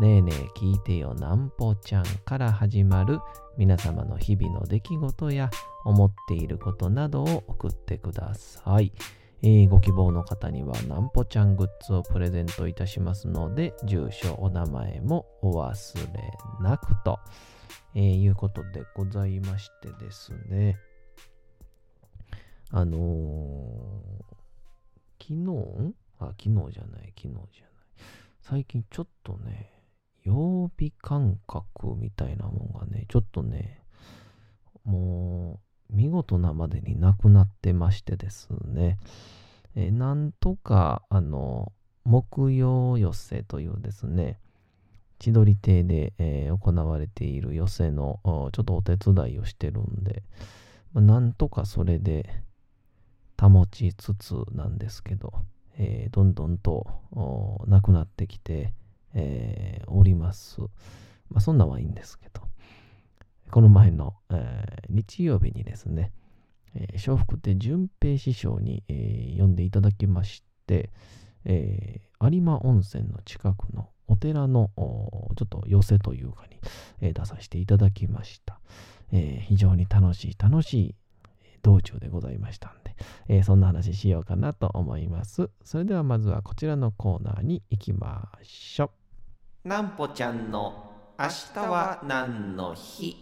ねえねえ聞いてよなんぽちゃんから始まる皆様の日々の出来事や思っていることなどを送ってください。えー、ご希望の方にはなんぽちゃんグッズをプレゼントいたしますので、住所、お名前もお忘れなくと、えー、いうことでございましてですね。あのー、昨日？あ、昨日じゃない、昨日じゃない。最近ちょっとね、曜日感覚みたいなもんがね、ちょっとね、もう見事なまでになくなってましてですね、えなんとか、あの、木曜寄せというですね、千鳥亭で、えー、行われている寄せのちょっとお手伝いをしてるんで、まあ、なんとかそれで保ちつつなんですけど、えー、どんどんとなくなってきて、えー、おります。まあ、そんなはいいんですけど、この前の、えー、日曜日にですね、えー、笑福亭淳平師匠に、えー、呼んでいただきまして、えー、有馬温泉の近くのお寺のちょっと寄せというかに、えー、出させていただきました、えー。非常に楽しい楽しい道中でございましたんで、えー、そんな話しようかなと思います。それではまずはこちらのコーナーに行きましょう。なんぽちゃんの明日は何の日？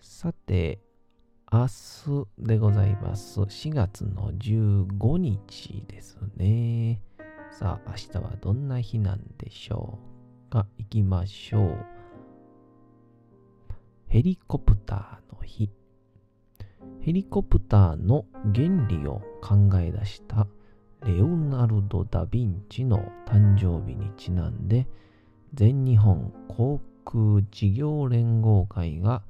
さて、明日でございます。4月の15日ですね。さあ、明日はどんな日なんでしょうか？行きましょう。ヘリコプターの日。ヘリコプターの原理を考え出したレオナルド・ダ・ヴィンチの誕生日にちなんで全日本航空事業連合会が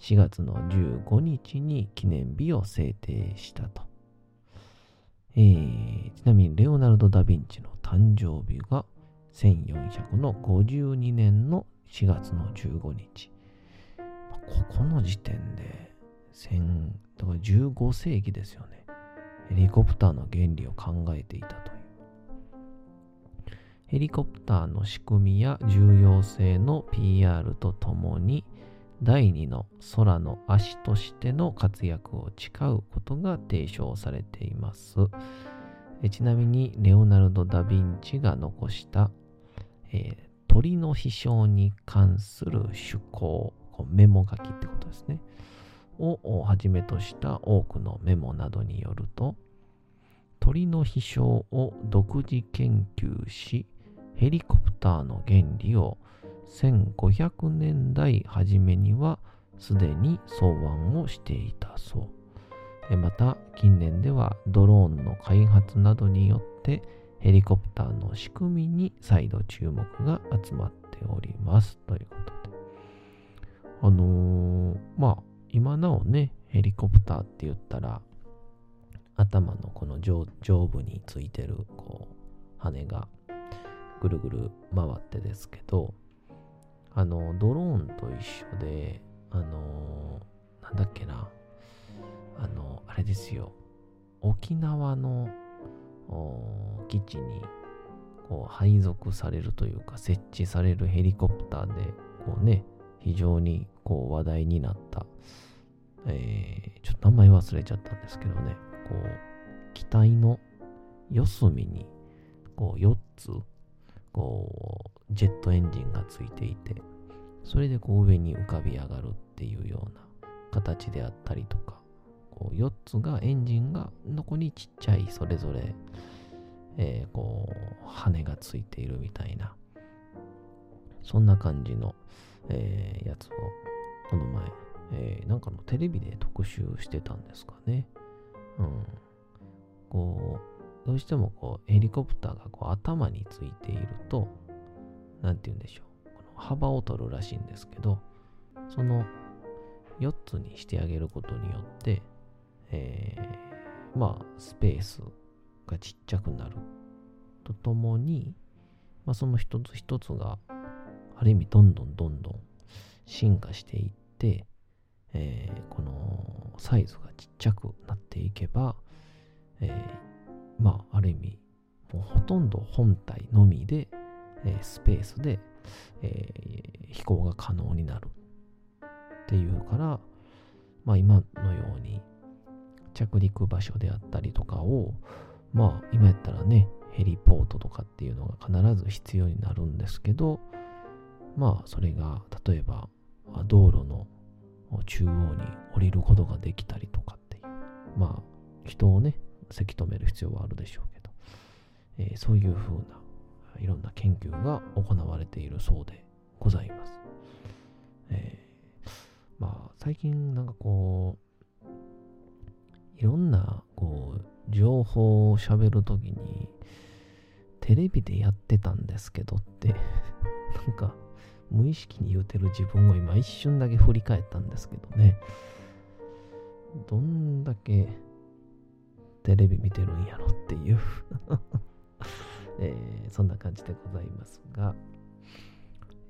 4月の15日に記念日を制定したと。えー、ちなみにレオナルド・ダ・ヴィンチの誕生日が1452年の4月の15日。ここの時点で、1000、だから15世紀ですよね。ヘリコプターの原理を考えていたという。ヘリコプターの仕組みや重要性の PR とともに、第二の空の足としての活躍を誓うことが提唱されています。ちなみに、レオナルド・ダ・ヴィンチが残した、えー、鳥の飛翔に関する趣向、メモ書きってことですね。をはじめとした多くのメモなどによると、鳥の飛翔を独自研究し、ヘリコプターの原理を1500年代初めにはすでに草案をしていたそう。また近年ではドローンの開発などによってヘリコプターの仕組みに再度注目が集まっておりますということで。あのー、まあ今なおね、ヘリコプターって言ったら、頭のこの上上部についてる、こう、羽がぐるぐる回ってですけど、あの、ドローンと一緒で、あの、なんだっけな、あの、あれですよ、沖縄の基地にこう配属されるというか設置されるヘリコプターでこうね非常にこう話題になったえー、ちょっと名前忘れちゃったんですけどね、こう、機体の四隅に、こう、4つ、こう、ジェットエンジンがついていて、それでこう上に浮かび上がるっていうような形であったりとか、こう4つがエンジンがどこにちっちゃいそれぞれ、えー、こう羽がついているみたいな、そんな感じの、えー、やつをこの前、えー、なんかのテレビで特集してたんですかね。うん。こう、どうしてもこうヘリコプターがこう頭についていると、なんて言うんでしょう。この幅を取るらしいんですけど、その4つにしてあげることによって、えー、まあ、スペースがちっちゃくなるとともに、まあ、その一つ一つが、ある意味、どんどんどんどん進化していって、えー、このサイズがちっちゃくなっていけば、えー、まあ、ある意味、もうほとんど本体のみで、えー、スペースで、えー、飛行が可能になるっていうから、まあ、今のように着陸場所であったりとかを、まあ、今やったらね、ヘリポートとかっていうのが必ず必要になるんですけど、まあ、それが、例えば、道路の中央に降りることができたりとかっていう、まあ、人をね、せき止める必要はあるでしょうけど、えー、そういうふうないろんな研究が行われているそうでございます。えー、まあ、最近なんかこう、いろんなこう情報を喋るときに、テレビでやってたんですけどって なんか無意識に言うてる自分を今一瞬だけ振り返ったんですけどね。どんだけテレビ見てるんやろっていう えー、そんな感じでございますが、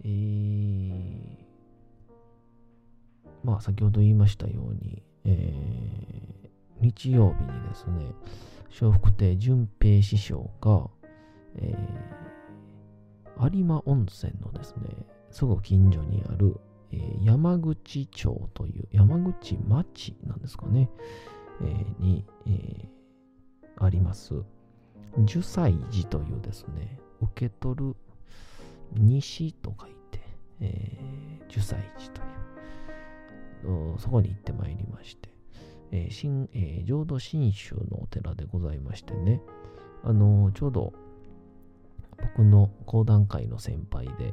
えー、まあ先ほど言いましたように、えー、日曜日にですね、笑福亭淳平師匠が、えー、有馬温泉のですね、すぐ近所にある、えー、山口町という、山口町なんですかね、えー、に、えー、あります、樹祭寺というですね、受け取る西と書いて、えー、樹祭寺という、そこに行ってまいりまして、えー新えー、浄土真宗のお寺でございましてね、あのー、ちょうど僕の講談会の先輩で、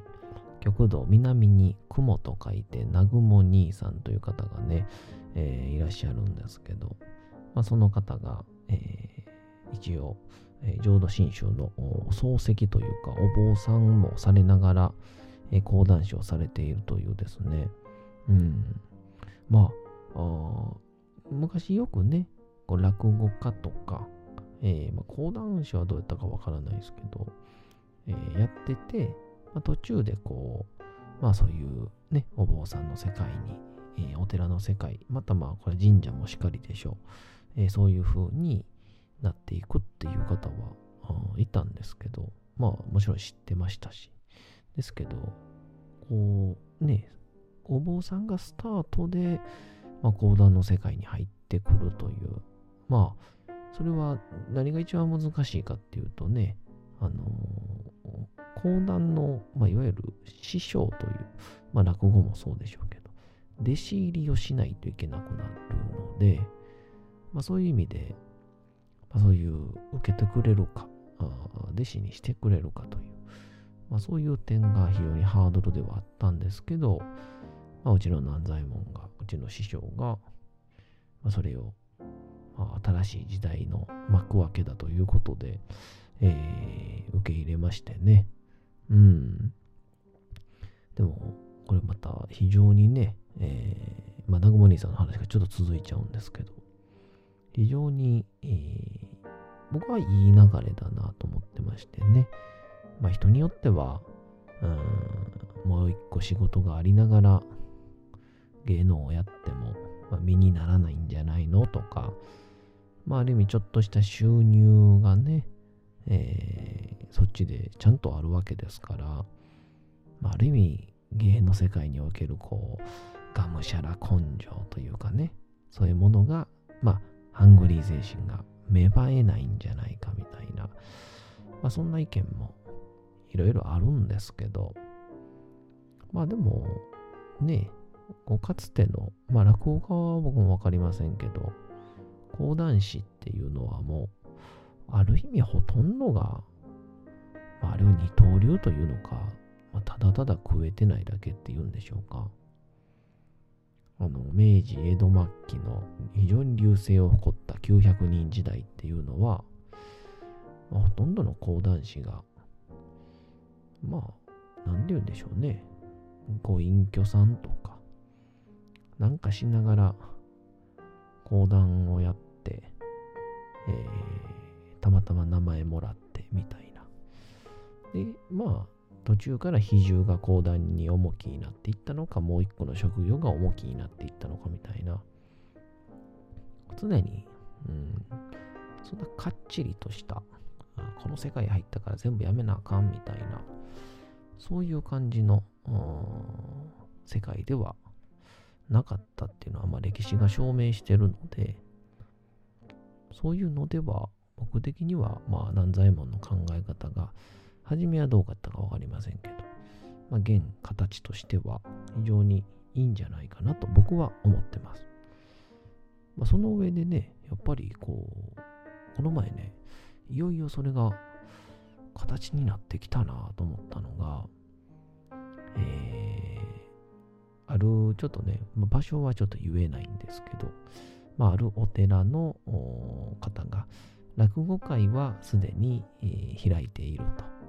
極道南に雲と書いて、南雲兄さんという方がね、えー、いらっしゃるんですけど、まあ、その方が、えー、一応、えー、浄土真宗の漱石というか、お坊さんもされながら、えー、講談師をされているというですね、うん、まあ、昔よくね、こう落語家とか、えーまあ、講談師はどうやったかわからないですけど、えー、やってて、まあ、途中でこう、まあそういうね、お坊さんの世界に、えー、お寺の世界、またまあこれ神社もしかりでしょう、えー、そういう風になっていくっていう方はいたんですけど、まあもちろん知ってましたし、ですけど、こうね、お坊さんがスタートで、まあ、講談の世界に入ってくるという、まあ、それは何が一番難しいかっていうとね、あの講談の、まあ、いわゆる師匠という、まあ、落語もそうでしょうけど、弟子入りをしないといけなくなるので、まあ、そういう意味で、まあ、そういう受けてくれるか、弟子にしてくれるかという、まあ、そういう点が非常にハードルではあったんですけど、まあ、うちの南左衛門が、うちの師匠が、まあ、それを、まあ、新しい時代の幕開けだということで、えー、受け入れましてね。うん。でも、これまた非常にね、えー、まあ、ナグモニーさんの話がちょっと続いちゃうんですけど、非常に、えー、僕はいい流れだなと思ってましてね。まあ、人によっては、うん、もう一個仕事がありながら芸能をやっても、まあ、身にならないんじゃないのとか、まあ、ある意味ちょっとした収入がね、え、そっちでちゃんとあるわけですから、まあ、ある意味芸の世界におけるこうがむしゃら根性というかねそういうものがまあハングリー精神が芽生えないんじゃないかみたいな、まあ、そんな意見もいろいろあるんですけどまあでもね、こうかつての、まあ落語家は僕もわかりませんけど、講談師っていうのはもう、ある意味ほとんどが、あ、れを二刀流というのか、まあ、ただただ食えてないだけっていうんでしょうか。あの、明治、江戸末期の非常に隆盛を誇った900人時代っていうのは、まあ、ほとんどの講談師が、まあ、なんて言うんでしょうね。ご隠居さんとか、なんかしながら講談をやって、えー、たまたま名前もらってみたいな。で、まあ、途中から比重が講談に重きになっていったのか、もう一個の職業が重きになっていったのかみたいな。常に、うん、そんなかっちりとした、この世界入ったから全部やめなあかんみたいな、そういう感じの、世界ではなかったっていうのは、まあ、歴史が証明してるので、そういうのでは、僕的には、まあ、南左衛門の考え方が、初めはどうかったかわかりませんけど、まあ、現形としては非常にいいんじゃないかなと僕は思ってます。まあ、その上でね、やっぱりこう、この前ね、いよいよそれが形になってきたなと思ったのが、えー、あるちょっとね、まあ、場所はちょっと言えないんですけど、まあ、あるお寺の方が、落語会はすでに、えー、開いていると。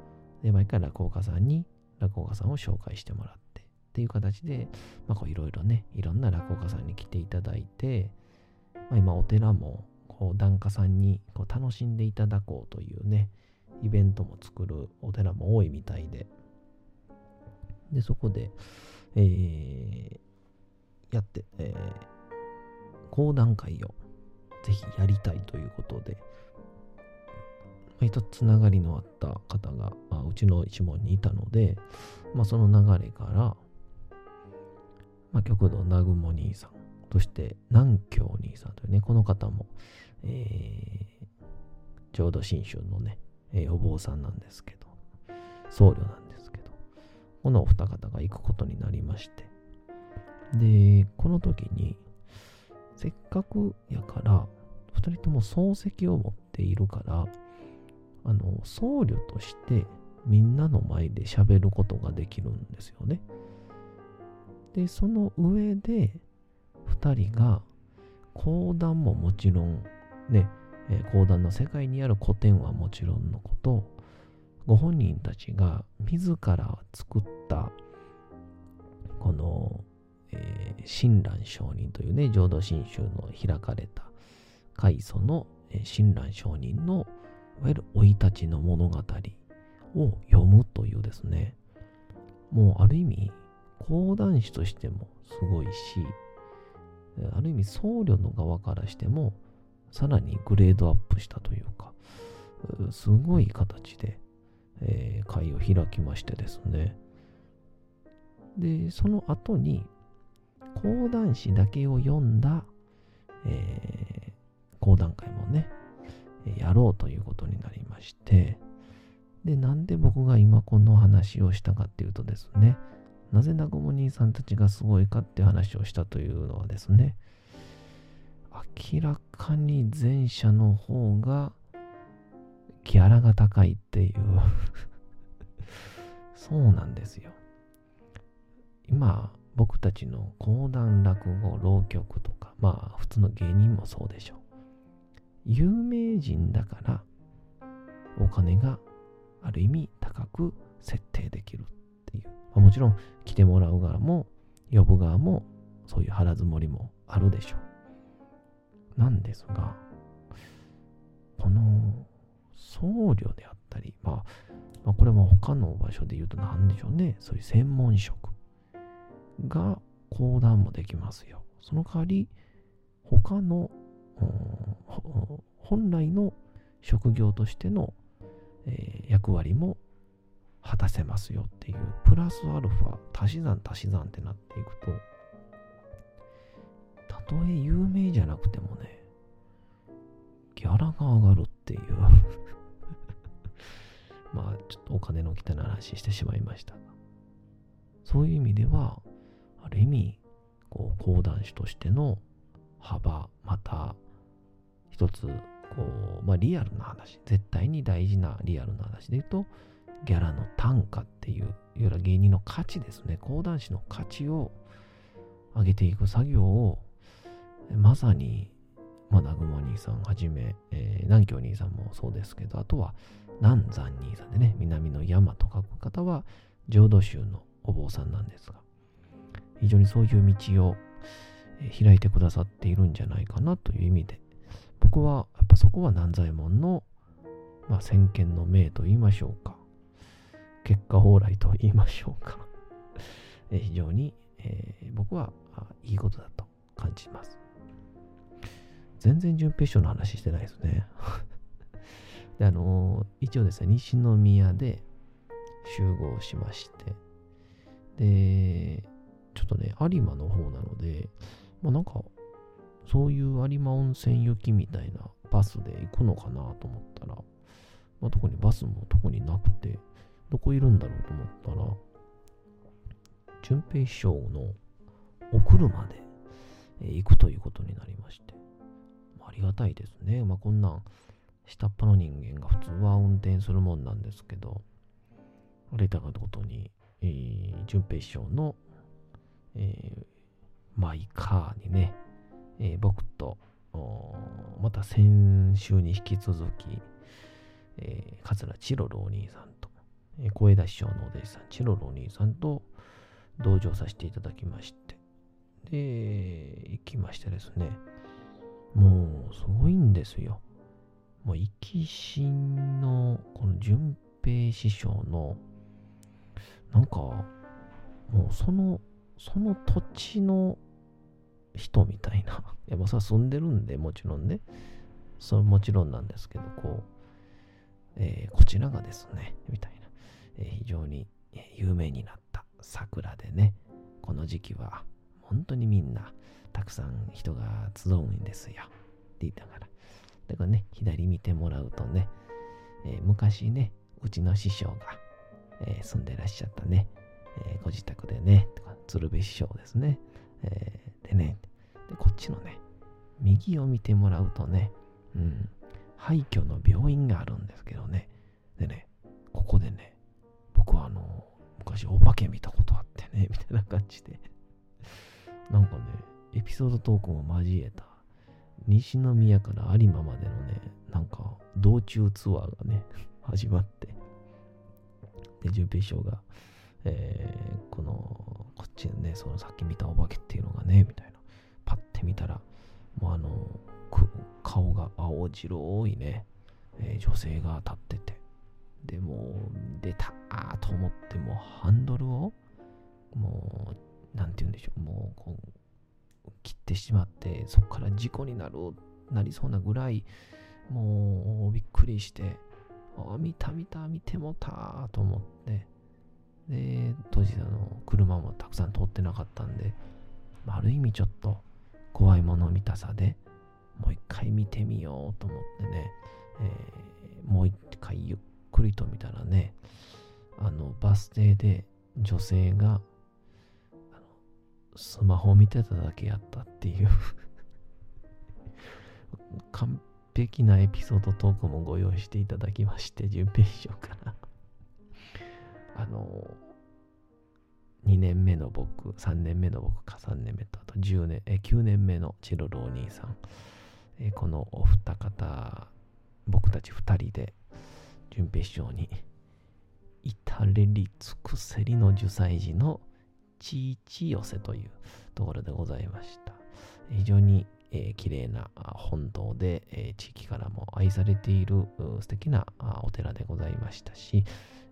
で、毎回落語家さんに落語家さんを紹介してもらってっていう形で、まあ、いろいろね、いろんな落語家さんに来ていただいて、まあ、今お寺もこう檀家さんにこう楽しんでいただこうというね、イベントも作るお寺も多いみたいで、で、そこで、えー、やって、えー、講談会をぜひやりたいということで、一つつながりのあった方が、まあ、うちの一門にいたので、まあ、その流れから、まあ、極道南雲兄さん、そして南京兄さんというね、この方も、えー、浄土真宗のね、えー、お坊さんなんですけど、僧侶なんですけど、このお二方が行くことになりまして、で、この時に、せっかくやから、二人とも漱石を持っているから、あの、僧侶としてみんなの前で喋ることができるんですよね。で、その上で、二人が講談ももちろん、ね、え、講談の世界にある古典はもちろんのこと、ご本人たちが自ら作ったこの、えー、親鸞上人というね、浄土真宗の開かれた開祖の、親鸞上人のいわゆる生い立ちの物語を読むというですね、もうある意味、講談師としてもすごいし、ある意味僧侶の側からしても、さらにグレードアップしたというか、すごい形で、えー、会を開きましてですね。で、その後に、講談師だけを読んだ、えー、講談会もね、やろうということになりまして、で、なんで僕が今この話をしたかっていうとですね、なぜナゴモ兄さんたちがすごいかって話をしたというのはですね、明らかに前者の方がギャラが高いっていう そうなんですよ。今、僕たちの講談落語、浪曲とか、まあ普通の芸人もそうでしょう。有名人だからお金がある意味高く設定できるっていう。まあ、もちろん来てもらう側も呼ぶ側もそういう腹積もりもあるでしょう。なんですが、この僧侶であったり、まあ、まあ、これも他の場所で言うと何でしょうね。そういう専門職が講談もできますよ。その代わり、他の本来の職業としての、え、役割も果たせますよっていう、プラスアルファ、足し算足し算ってなっていくと、たとえ有名じゃなくてもね、ギャラが上がるっていう まあ、ちょっとお金の汚い話してしまいました。が、そういう意味では、ある意味、こう、講談師としての幅、また、一つ、こう、まあ、リアルな話、絶対に大事なリアルな話で言うと、ギャラの単価っていう、いわゆる芸人の価値ですね、講談師の価値を上げていく作業を、まさに、まあ、南雲兄さんはじめ、えー、南京兄さんもそうですけど、あとは南山兄さんでね、南の山と書く方は、浄土宗のお坊さんなんですが、非常にそういう道を開いてくださっているんじゃないかなという意味で、僕はやっぱそこは南左衛門の、まあ、先見の明と言いましょうか、結果往来と言いましょうか、非常に、えー、僕はいいことだと感じます。全然準平師匠の話してないですね。で、あのー、一応ですね、西宮で集合しまして、で、ちょっとね、有馬の方なので、まあなんか、そういう有馬温泉行きみたいなバスで行くのかなと思ったら、まあ、特にバスも特になくて、どこいるんだろうと思ったら、淳平師匠のお車で行くということになりまして、ありがたいですね。まあこんなん、下っ端の人間が普通は運転するもんなんですけど、あれたことに、えー、淳平師匠の、えー、マイカーにね、えー、僕と、また先週に引き続き、えー、桂チロルお兄さんと、えー、小枝師匠のお弟子さん、チロルお兄さんと同乗させていただきまして、で、行きましてですね、もうすごいんですよ。もう、生きしの、この淳平師匠の、なんか、もうその、その土地の人みたいな。や、もうそれは住んでるんで、もちろんね。それもちろんなんですけど、こう、えー、こちらがですね、みたいな、えー、非常に有名になった桜でね、この時期は本当にみんなたくさん人が集うんですよ。って言ったから。だからね、左見てもらうとね、えー、昔ね、うちの師匠が、え、住んでらっしゃったね、え、ご自宅でね、鶴瓶師匠ですね。え、ねで、こっちのね、右を見てもらうとね、うん、廃墟の病院があるんですけどね。でね、ここでね、僕はあの、昔お化け見たことあってね、みたいな感じで。なんかね、エピソードトークも交えた、西宮から有馬までのね、なんか道中ツアーがね、始まって、で、淳平師匠が、えー、この、こっちでね、そのさっき見たお化けっていうのがね、みたいな。パッて見たら、もうあの、顔が青白いね、えー、女性が立ってて、でも出たと思って、もうハンドルを、もう、なんて言うんでしょう、もうこう、切ってしまって、そこから事故になる、なりそうなぐらい、もうびっくりして、あ、見た見た見てもたと思って、で、当時あの車もたくさん通ってなかったんで、ある意味ちょっと怖いもの見たさでもう一回見てみようと思ってね、えー、もう一回ゆっくりと見たらね、あのバス停で女性がスマホを見てただけやったっていう 完璧なエピソードトークもご用意していただきまして、準備しようかなあの、2年目の僕、3年目の僕か3年目と、あと10年、え9年目のチロルお兄さん、えこのお二方、僕たち2人で、淳平師匠に、至れり尽くせりの受祭時のちいち寄せというところでございました。非常に、えー、綺麗な本堂で、えー、地域からも愛されている素敵なお寺でございましたし、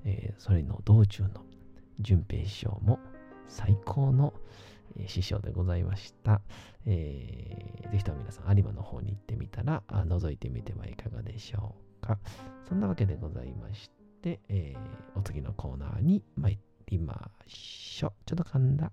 えー、それの道中の淳平師匠も最高の、師匠でございました。えー、ぜひとも皆さん、有馬の方に行ってみたら、覗いてみてはいかがでしょうか。そんなわけでございまして、えー、お次のコーナーに参りましょう。ちょっと噛んだ。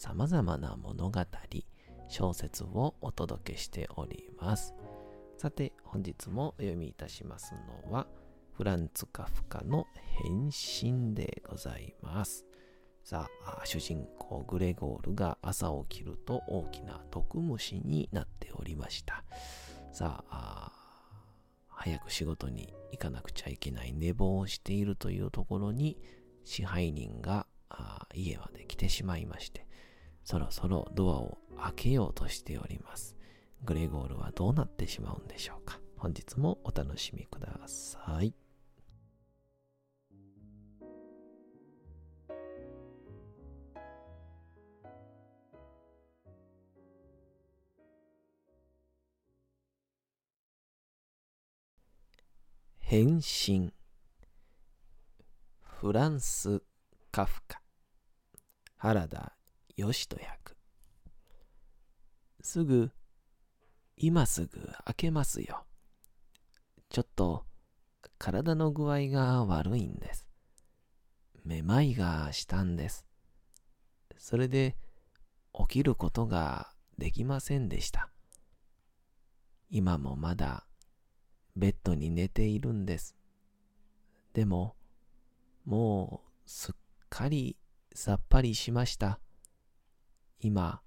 様々な物語、小説をお届けしております。さて、本日もお読みいたしますのは、フランツ・カフカの変身でございます。さあ、主人公グレゴールが朝起きると大きな毒虫になっておりました。さあ、早く仕事に行かなくちゃいけない寝坊をしているというところに支配人が家まで来てしまいまして、そろそろドアを開けようとしております。グレゴールはどうなってしまうんでしょうか。本日もお楽しみください。変身フランス・カフカ原田義人役すぐ今すぐ開けますよ。ちょっと体の具合が悪いんです。めまいがしたんです。それで起きることができませんでした。今もまだベッドに寝ているんです。でも、もうすっかりさっぱりしました。今、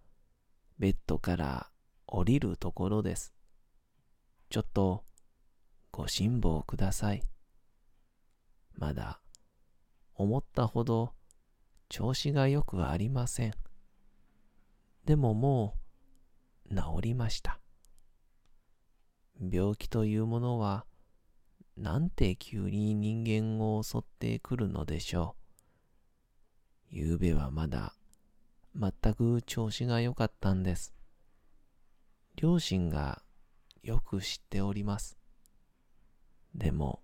ベッドから降りるところです。ちょっとご辛抱ください。まだ思ったほど調子がよくありません。でももう治りました。病気というものは、なんて急に人間を襲ってくるのでしょう。ゆうべはまだ全く調子が良かったんです。両親がよく知っております。でも、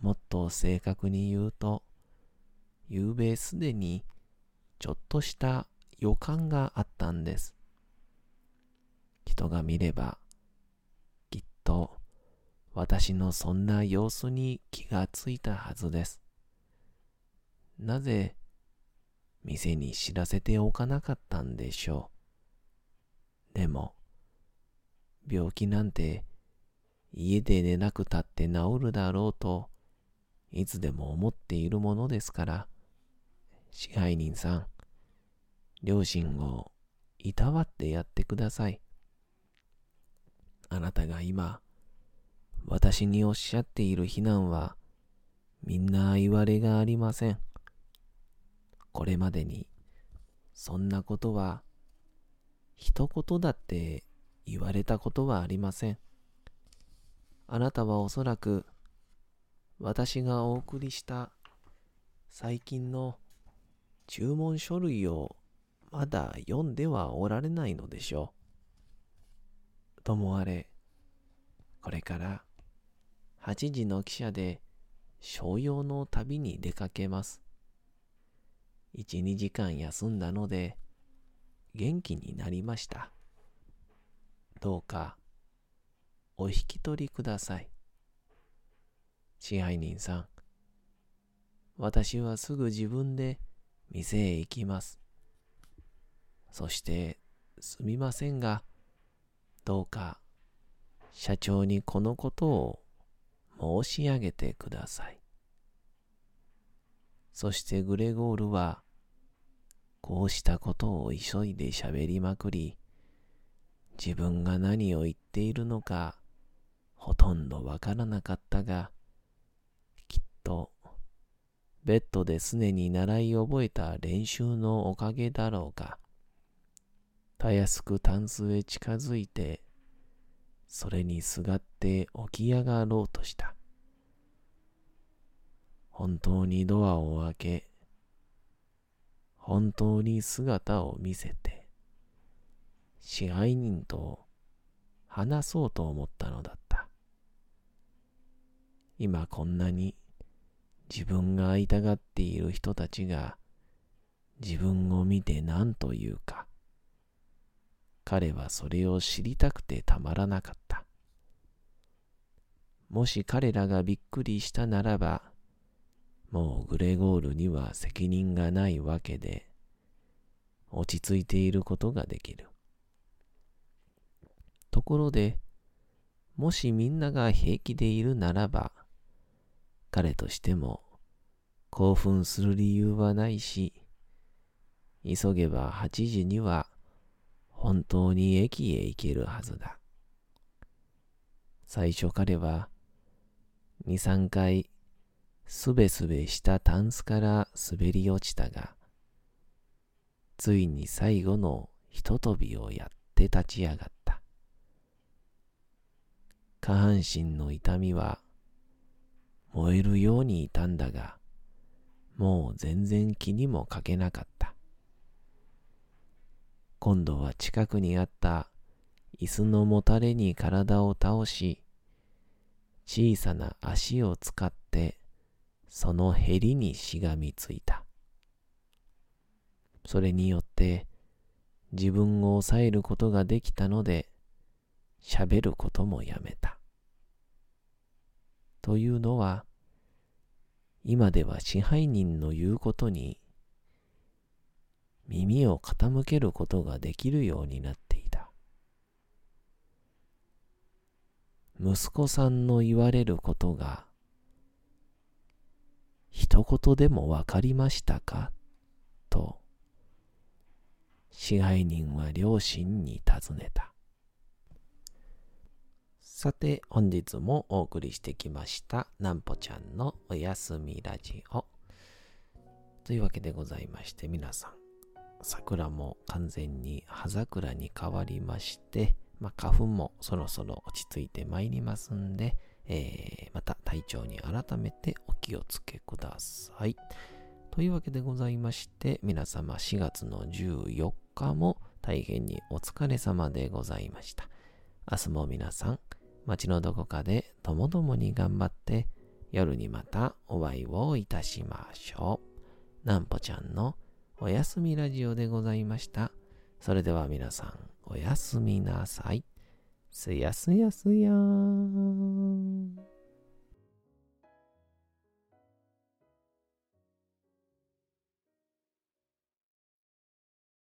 もっと正確に言うと、ゆうべすでにちょっとした予感があったんです。人が見ればきっと私のそんな様子に気がついたはずです。なぜ店に知らせておかなかったんでしょう。でも、病気なんて家で寝なくたって治るだろうといつでも思っているものですから、支配人さん、両親をいたわってやってください。あなたが今、私におっしゃっている非難は、みんな言われがありません。これまでに、そんなことは、一言だって言われたことはありません。あなたはおそらく、私がお送りした最近の注文書類をまだ読んではおられないのでしょう。ともあれ、これから8時の汽車で商用の旅に出かけます。1、2時間休んだので元気になりました。どうかお引き取りください。支配人さん、私はすぐ自分で店へ行きます。そしてすみませんが、どうか社長にこのことを申し上げてください。そしてグレゴールは、こうしたことを急いで喋りまくり、自分が何を言っているのか、ほとんどわからなかったが、きっと、ベッドですでに習い覚えた練習のおかげだろうか。たやすくタンスへ近づいて、それにすがって起き上がろうとした。本当にドアを開け、本当に姿を見せて、支配人と話そうと思ったのだった。今こんなに自分が会いたがっている人たちが自分を見て何と言うか。彼はそれを知りたくてたまらなかった。もし彼らがびっくりしたならば、もうグレゴールには責任がないわけで、落ち着いていることができる。ところで、もしみんなが平気でいるならば、彼としても興奮する理由はないし、急げば8時には本当に駅へ行けるはずだ。最初彼は2、3回すべすべしたタンスから滑り落ちたが、ついに最後のひと飛びをやって立ち上がった。下半身の痛みは燃えるようにいたんだが、もう全然気にもかけなかった。今度は近くにあった椅子のもたれに体を倒し、小さな足を使ってそのへりにしがみついた。それによって自分を抑えることができたので喋ることもやめた。というのは、今では支配人の言うことに耳を傾けることができるようになっていた。息子さんの言われることが一言でもわかりましたか？と支配人は両親に尋ねた。さて、本日もお送りしてきました、なんぽちゃんのおやすみラジオ。というわけでございまして、皆さん、桜も完全に葉桜に変わりまして、まあ、花粉もそろそろ落ち着いてまいりますんで、えー、また体調に改めてお気をつけください。というわけでございまして、皆様4月の14日も大変にお疲れ様でございました。明日も皆さん、街のどこかでともどもに頑張って夜にまたお会いをいたしましょう。なんぽちゃんのおやすみラジオでございました。それでは皆さんおやすみなさい。すやすやすやーん。